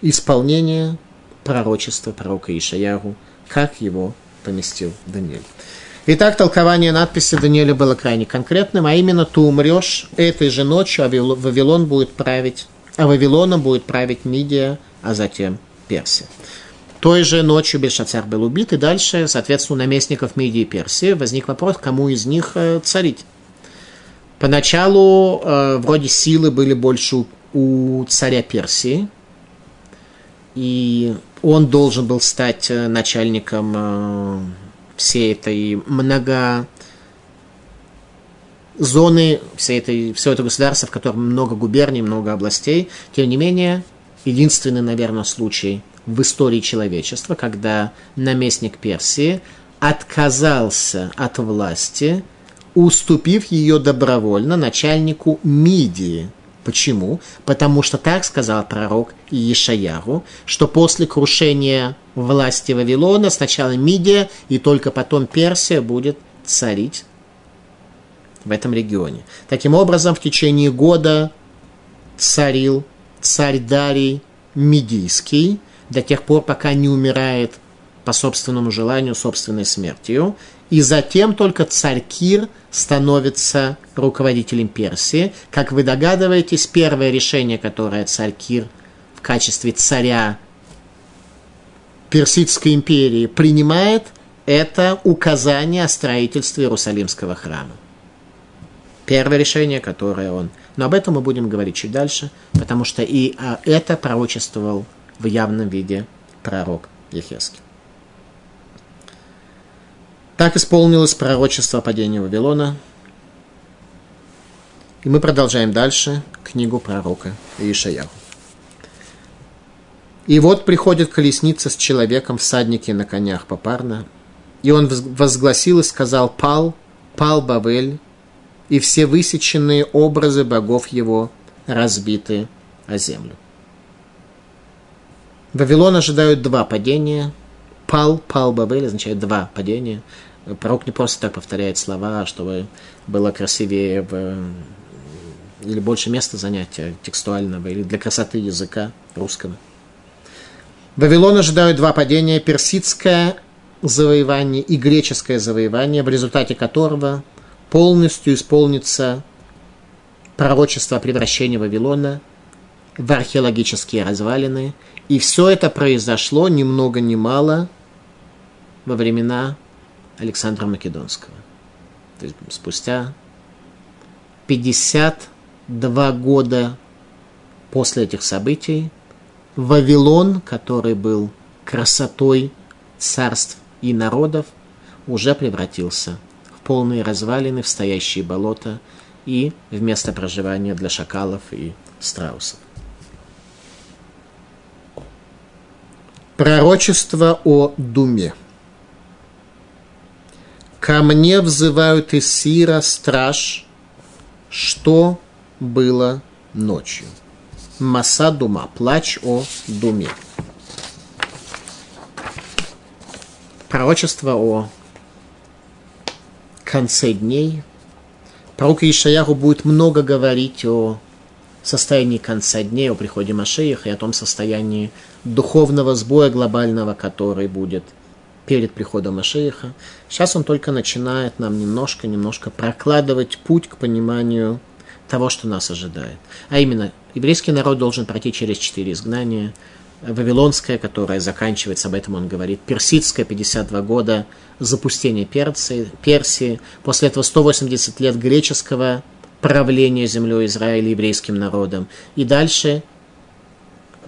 Исполнение пророчества пророка Ишаяру, как его поместил Даниэль. Итак, толкование надписи Даниэля было крайне конкретным, а именно «Ты умрешь этой же ночью, а Вавилон будет править, а Вавилоном будет править Мидия, а затем Персия». Той же ночью Бельшацар был убит, и дальше, соответственно, у наместников Мидии и Персии возник вопрос, кому из них э, царить. Поначалу э, вроде силы были больше у, у царя Персии, и он должен был стать э, начальником э, всей этой много зоны, всей этой, все это государство, в котором много губерний, много областей. Тем не менее, единственный, наверное, случай – в истории человечества, когда наместник Персии отказался от власти, уступив ее добровольно начальнику Мидии. Почему? Потому что так сказал пророк Иешаяру, что после крушения власти Вавилона сначала Мидия и только потом Персия будет царить в этом регионе. Таким образом, в течение года царил царь Дарий Мидийский, до тех пор, пока не умирает по собственному желанию, собственной смертью. И затем только царь Кир становится руководителем Персии. Как вы догадываетесь, первое решение, которое царь Кир в качестве царя Персидской империи принимает, это указание о строительстве Иерусалимского храма. Первое решение, которое он... Но об этом мы будем говорить чуть дальше, потому что и а, это пророчествовал в явном виде пророк Ехеский. Так исполнилось пророчество о падении Вавилона. И мы продолжаем дальше книгу пророка Ишаяху. И вот приходит колесница с человеком, всадники на конях попарно. И он возгласил и сказал, пал, пал Бавель, и все высеченные образы богов его разбиты о землю. Вавилон ожидают два падения. Пал, пал Бабель означает два падения. Пророк не просто так повторяет слова, чтобы было красивее в, или больше места занятия текстуального, или для красоты языка русского. Вавилон ожидают два падения. Персидское завоевание и греческое завоевание, в результате которого полностью исполнится пророчество о превращении Вавилона в археологические развалины. И все это произошло ни много ни мало во времена Александра Македонского. То есть спустя 52 года после этих событий Вавилон, который был красотой царств и народов, уже превратился в полные развалины, в стоящие болота и в место проживания для шакалов и страусов. Пророчество о Думе. Ко мне взывают из Сира страж, что было ночью. Маса Дума, плач о Думе. Пророчество о конце дней. Пророк Ишаяху будет много говорить о состоянии конца дней, о приходе Машеиха и о том состоянии духовного сбоя глобального, который будет перед приходом Машеиха. Сейчас он только начинает нам немножко-немножко прокладывать путь к пониманию того, что нас ожидает. А именно, еврейский народ должен пройти через четыре изгнания. Вавилонское, которое заканчивается, об этом он говорит, персидское, 52 года, запустение Персии, Персии, после этого 180 лет греческого правление землей Израиля еврейским народом. И дальше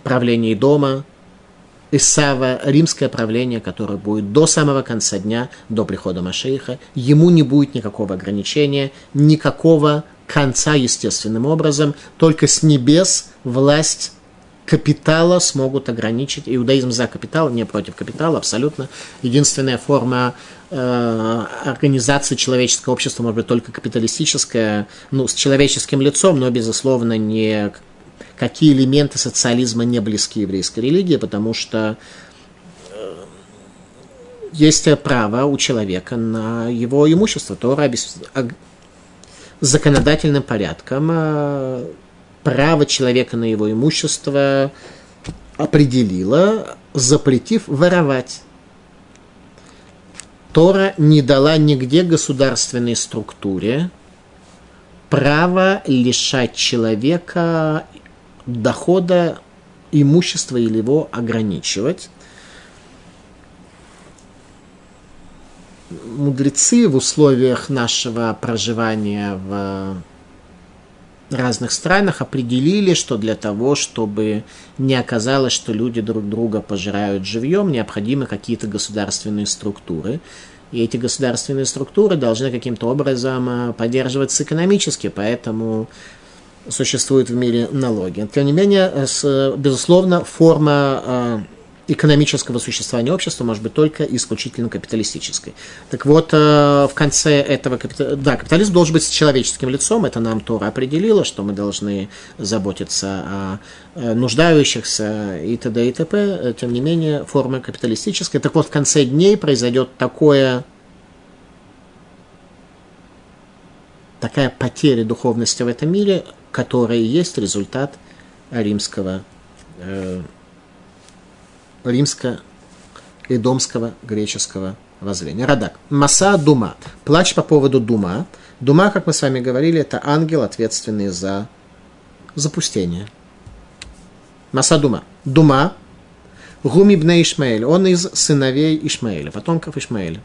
правление дома, Исава, римское правление, которое будет до самого конца дня, до прихода Машейха. Ему не будет никакого ограничения, никакого конца естественным образом, только с небес власть капитала смогут ограничить. Иудаизм за капитал, не против капитала, абсолютно. Единственная форма э, организации человеческого общества может быть только капиталистическая, ну, с человеческим лицом, но, безусловно, не какие элементы социализма не близки еврейской религии, потому что э, есть право у человека на его имущество. Тора законодательным порядком э, право человека на его имущество определила, запретив воровать. Тора не дала нигде государственной структуре право лишать человека дохода, имущества или его ограничивать. Мудрецы в условиях нашего проживания в разных странах определили, что для того, чтобы не оказалось, что люди друг друга пожирают живьем, необходимы какие-то государственные структуры. И эти государственные структуры должны каким-то образом э, поддерживаться экономически, поэтому существуют в мире налоги. Тем не менее, с, безусловно, форма э, экономического существования общества может быть только исключительно капиталистической. Так вот, э, в конце этого капитализма, да, капитализм должен быть с человеческим лицом, это нам Тора определила, что мы должны заботиться о нуждающихся и т.д. и т.п. Тем не менее, форма капиталистическая. Так вот, в конце дней произойдет такое такая потеря духовности в этом мире, которая есть результат римского э, римско-идомского греческого воззрения. Радак. Маса Дума. Плач по поводу Дума. Дума, как мы с вами говорили, это ангел, ответственный за запустение. Маса Дума. Дума. Гуми бне Ишмаэль. Он из сыновей Ишмаэля, потомков Ишмаэля.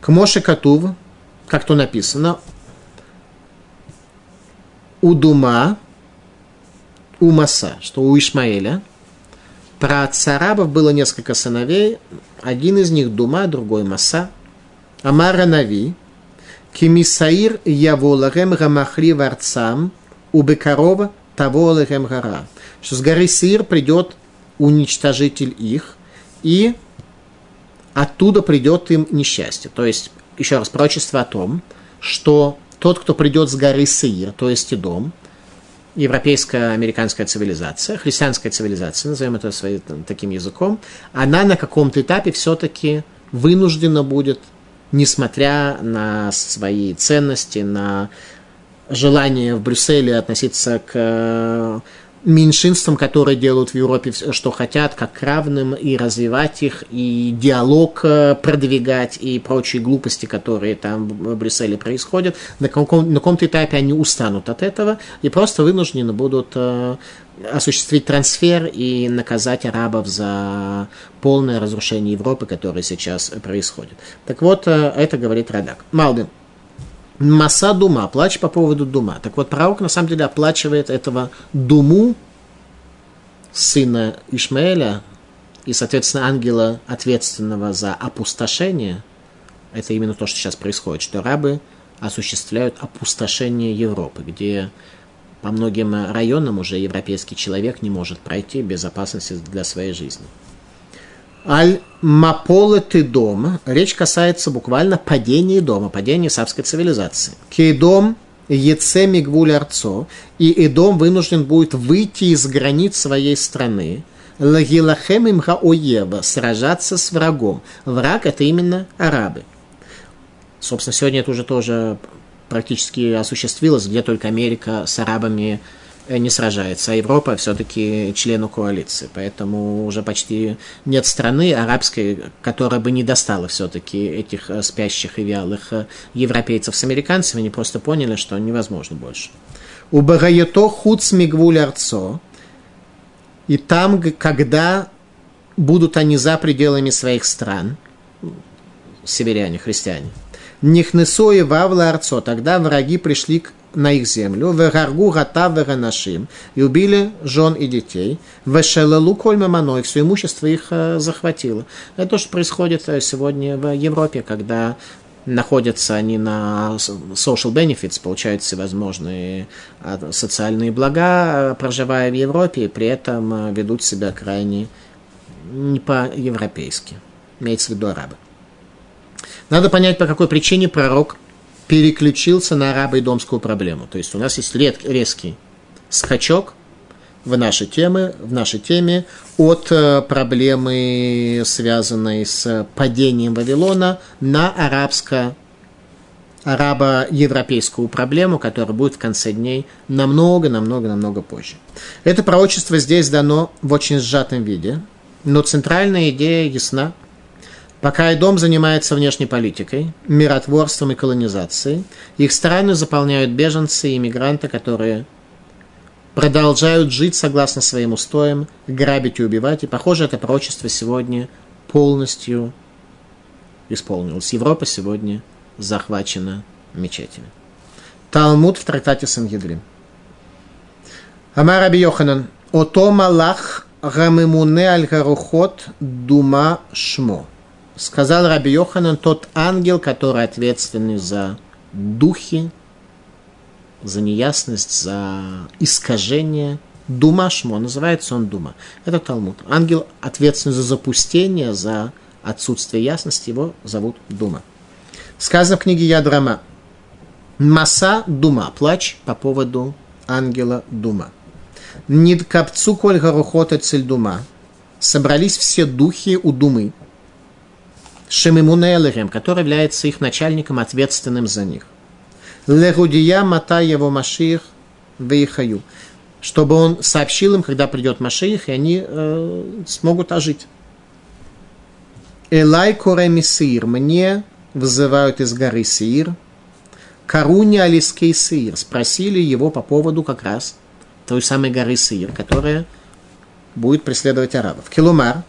К Моше Катув, как то написано, у Дума, у Маса, что у Ишмаэля – про царабов было несколько сыновей. Один из них Дума, другой Маса. Амара Нави. Кимисаир яволарем рамахри варцам. Убекарова того гара. Что с горы Сир придет уничтожитель их, и оттуда придет им несчастье. То есть, еще раз, пророчество о том, что тот, кто придет с горы Сеир, то есть и дом, европейская американская цивилизация, христианская цивилизация, назовем это своим таким языком, она на каком-то этапе все-таки вынуждена будет, несмотря на свои ценности, на желание в Брюсселе относиться к меньшинствам, которые делают в Европе что хотят, как равным, и развивать их, и диалог э, продвигать, и прочие глупости, которые там в Брюсселе происходят, на, каком- каком-то этапе они устанут от этого и просто вынуждены будут э, осуществить трансфер и наказать арабов за полное разрушение Европы, которое сейчас происходит. Так вот, э, это говорит Радак. Малбин. Маса дума, плач по поводу дума. Так вот, пророк на самом деле оплачивает этого думу, сына Ишмаэля, и, соответственно, ангела, ответственного за опустошение. Это именно то, что сейчас происходит, что рабы осуществляют опустошение Европы, где по многим районам уже европейский человек не может пройти без опасности для своей жизни. Аль маполеты дом. Речь касается буквально падения дома, падения савской цивилизации. Кейдом Еце Мигвуль Арцо, и Эдом вынужден будет выйти из границ своей страны, Лагилахем им Хаоева, сражаться с врагом. Враг это именно арабы. Собственно, сегодня это уже тоже практически осуществилось, где только Америка с арабами не сражается, а Европа все-таки члену коалиции. Поэтому уже почти нет страны арабской, которая бы не достала все-таки этих э, спящих и вялых э, европейцев с американцами. Они просто поняли, что невозможно больше. У Багаето мигвуль арцо. И там, когда будут они за пределами своих стран, северяне, христиане, Нихнесо и Вавла Арцо, тогда враги пришли к на их землю, вегаргу гата веранашим, и убили жен и детей, вешелелу коль мамано, и все имущество их э, захватило. Это то, что происходит э, сегодня в Европе, когда находятся они на social benefits, получают всевозможные э, социальные блага, проживая в Европе, и при этом ведут себя крайне не по-европейски. Имеется в виду арабы. Надо понять, по какой причине пророк переключился на арабо-идомскую проблему. То есть у нас есть резкий скачок в нашей теме, в нашей теме от э, проблемы, связанной с падением Вавилона, на арабско арабо-европейскую проблему, которая будет в конце дней намного, намного, намного позже. Это пророчество здесь дано в очень сжатом виде, но центральная идея ясна – Пока дом занимается внешней политикой, миротворством и колонизацией, их страны заполняют беженцы и иммигранты, которые продолжают жить согласно своим устоям, грабить и убивать. И, похоже, это пророчество сегодня полностью исполнилось. Европа сегодня захвачена мечетями. Талмуд в трактате Сангедрин. Амар Йоханан. Ото Малах Рамемуне Аль Дума Шмо сказал Раби Йоханан, тот ангел, который ответственный за духи, за неясность, за искажение. Дума Шмо, называется он Дума. Это Талмуд. Ангел ответственный за запустение, за отсутствие ясности, его зовут Дума. Сказано в книге Ядрама. Маса Дума, плач по поводу ангела Дума. Нидкапцу коль гарухота цель Дума. Собрались все духи у Думы, Шемимуне Элерем, который является их начальником, ответственным за них. Легудия мата его Маших вейхаю, чтобы он сообщил им, когда придет Маших, и они э, смогут ожить. Элай кореми сир, мне вызывают из горы Сир, Каруни Алиский Сир, спросили его по поводу как раз той самой горы Сир, которая будет преследовать арабов. Килумар,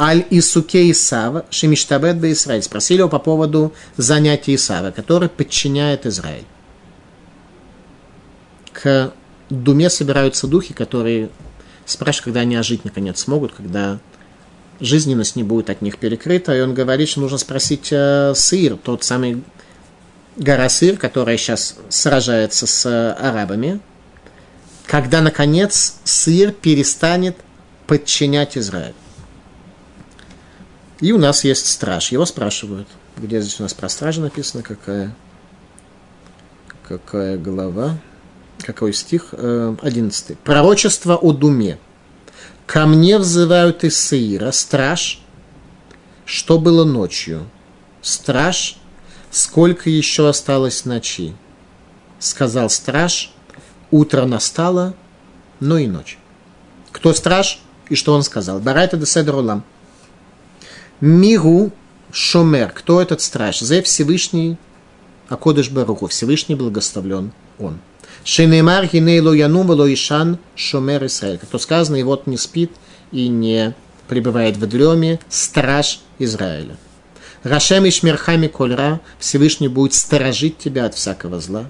Аль Исуке Исава, Шемиштабет Бе Израиль. Спросили его по поводу занятия Исава, который подчиняет Израиль. К Думе собираются духи, которые спрашивают, когда они ожить наконец смогут, когда жизненность не будет от них перекрыта. И он говорит, что нужно спросить э, Сыр, тот самый гора Сыр, которая сейчас сражается с арабами, когда, наконец, Сыр перестанет подчинять Израиль. И у нас есть страж. Его спрашивают. Где здесь у нас про стража написано? Какая? какая глава, какой стих, э, одиннадцатый. Пророчество о Думе. Ко мне взывают из Саира, страж, что было ночью. Страж, сколько еще осталось ночи. Сказал страж, утро настало, но и ночь. Кто страж и что он сказал? Барайта де Седрулам. Мигу Шомер. Кто этот страж? Зе Всевышний Акодыш Баруху. Всевышний благословлен он. Шинеймар гинейло янум ишан шомер Исраэль. Кто сказано, и вот не спит и не пребывает в дреме страж Израиля. Рашем и шмерхами кольра, Всевышний будет сторожить тебя от всякого зла.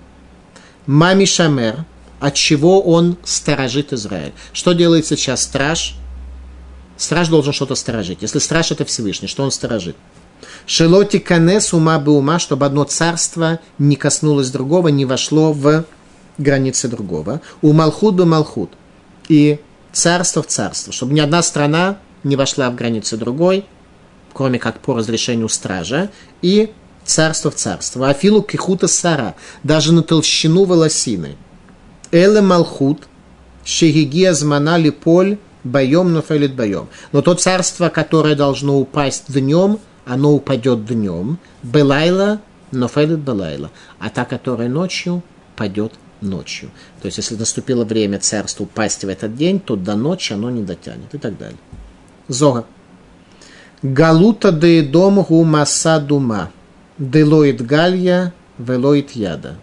Мами шамер, от чего он сторожит Израиль. Что делает сейчас страж? Страж должен что-то сторожить. Если страж это Всевышний, что он сторожит? Шелоти канес ума бы ума, чтобы одно царство не коснулось другого, не вошло в границы другого. У Малхут бы Малхут. И царство в царство. Чтобы ни одна страна не вошла в границы другой, кроме как по разрешению стража. И царство в царство. Афилу кихута сара. Даже на толщину волосины. Эле Малхут. Шегигия змана боем нофелит боем. Но то царство, которое должно упасть днем, оно упадет днем. Белайла нофелит белайла. А та, которая ночью, падет ночью. То есть, если наступило время царству упасть в этот день, то до ночи оно не дотянет и так далее. Зора. Галута де дом гумаса дума. Делоид галья, велоид яда.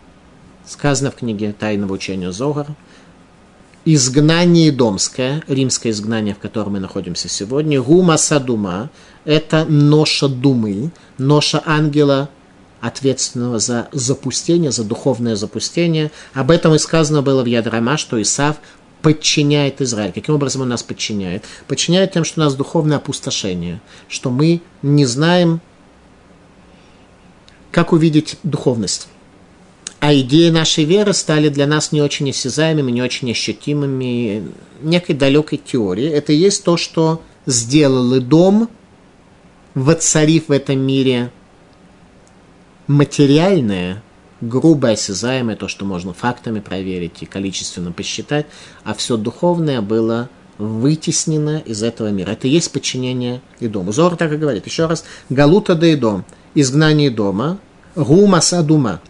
Сказано в книге Тайного учения Зогар – изгнание домское, римское изгнание, в котором мы находимся сегодня, гума садума, это ноша думы, ноша ангела, ответственного за запустение, за духовное запустение. Об этом и сказано было в Ядрама, что Исав подчиняет Израиль. Каким образом он нас подчиняет? Подчиняет тем, что у нас духовное опустошение, что мы не знаем, как увидеть духовность а идеи нашей веры стали для нас не очень осязаемыми, не очень ощутимыми, некой далекой теорией. Это и есть то, что сделал и дом, воцарив в этом мире материальное, грубо осязаемое, то, что можно фактами проверить и количественно посчитать, а все духовное было вытеснено из этого мира. Это и есть подчинение и дому. Зор так и говорит. Еще раз. Галута да и дом. Изгнание дома. Гума садума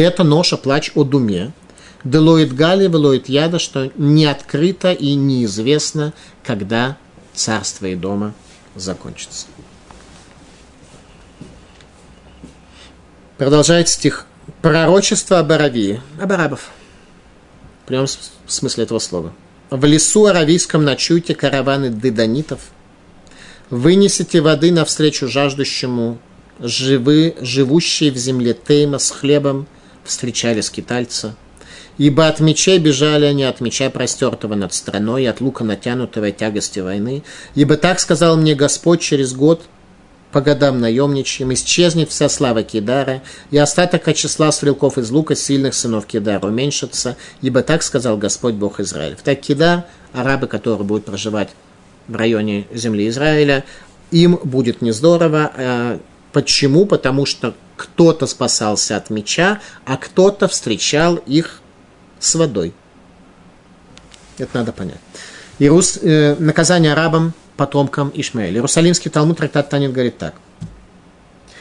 это ноша плач о думе. Делоид Гали, Велоид Яда, что не открыто и неизвестно, когда царство и дома закончится. Продолжает стих. Пророчество об Аравии. Об арабов. В прямом смысле этого слова. В лесу аравийском ночуйте караваны дедонитов. Вынесите воды навстречу жаждущему, живы, живущие в земле Тейма с хлебом – встречали скитальца. Ибо от меча бежали они, от меча простертого над страной, от лука натянутого тягости войны. Ибо так сказал мне Господь через год, по годам наемничьим, исчезнет вся слава Кедара, и остаток от числа стрелков из лука сильных сынов Кедара уменьшится, ибо так сказал Господь Бог Израиль. Так Кедар, арабы, которые будут проживать в районе земли Израиля, им будет не здорово. Почему? Потому что кто-то спасался от меча, а кто-то встречал их с водой. Это надо понять. Иерус, э, наказание арабам, потомкам Ишмаэля. Иерусалимский Талмуд трактат Танит говорит так,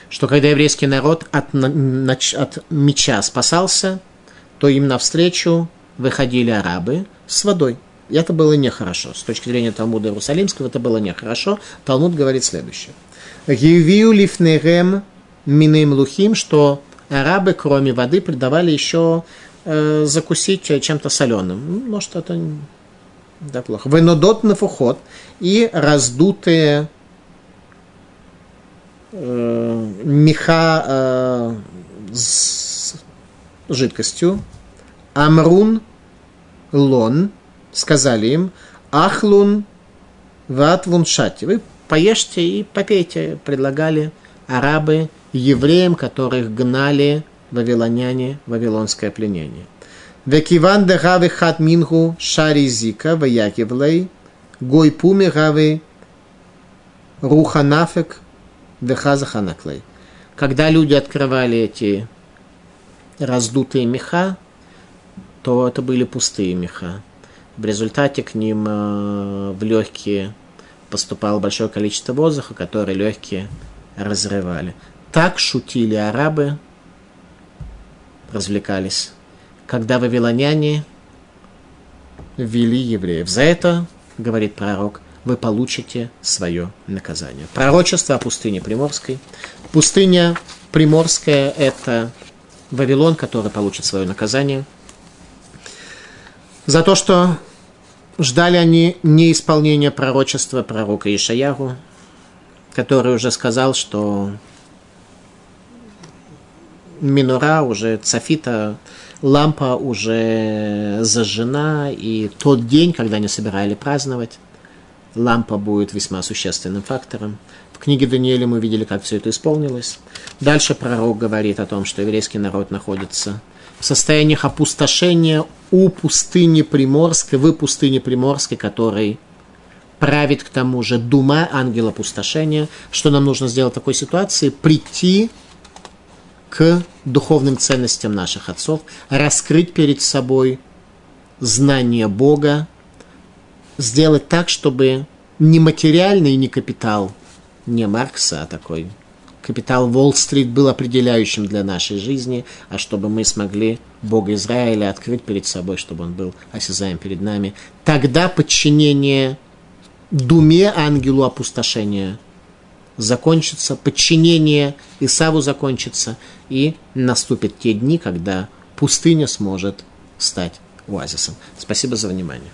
что когда еврейский народ от, от меча спасался, то им навстречу выходили арабы с водой. И это было нехорошо. С точки зрения Талмуда Иерусалимского это было нехорошо. Талмуд говорит следующее. Гивию лифнерем миным лухим, что арабы, кроме воды, придавали еще э, закусить чем-то соленым. Может, это да, плохо. Венодот нафухот и раздутые э, меха э, с жидкостью. Амрун лон, сказали им, ахлун ватлун шати. Вы поешьте и попейте, предлагали арабы евреям, которых гнали вавилоняне, вавилонское пленение. Векиван де гавы хат мингу шари зика ваякивлей, гой пуми гавы руханафек вехазаханаклей. Когда люди открывали эти раздутые меха, то это были пустые меха. В результате к ним э, в легкие поступало большое количество воздуха, которые легкие разрывали. Так шутили арабы, развлекались, когда вавилоняне вели евреев. За это, говорит пророк, вы получите свое наказание. Пророчество о пустыне Приморской. Пустыня Приморская – это Вавилон, который получит свое наказание за то, что ждали они неисполнения пророчества пророка Ишаяру, который уже сказал, что минура уже, цафита, лампа уже зажжена, и тот день, когда они собирали праздновать, лампа будет весьма существенным фактором. В книге Даниэля мы видели, как все это исполнилось. Дальше пророк говорит о том, что еврейский народ находится состояниях опустошения у пустыни Приморской, в пустыне Приморской, который правит к тому же дума ангела опустошения. Что нам нужно сделать в такой ситуации? Прийти к духовным ценностям наших отцов, раскрыть перед собой знание Бога, сделать так, чтобы не материальный, не капитал, не Маркса, а такой капитал Уолл-стрит был определяющим для нашей жизни, а чтобы мы смогли Бога Израиля открыть перед собой, чтобы он был осязаем перед нами. Тогда подчинение думе ангелу опустошения закончится, подчинение Исаву закончится, и наступят те дни, когда пустыня сможет стать оазисом. Спасибо за внимание.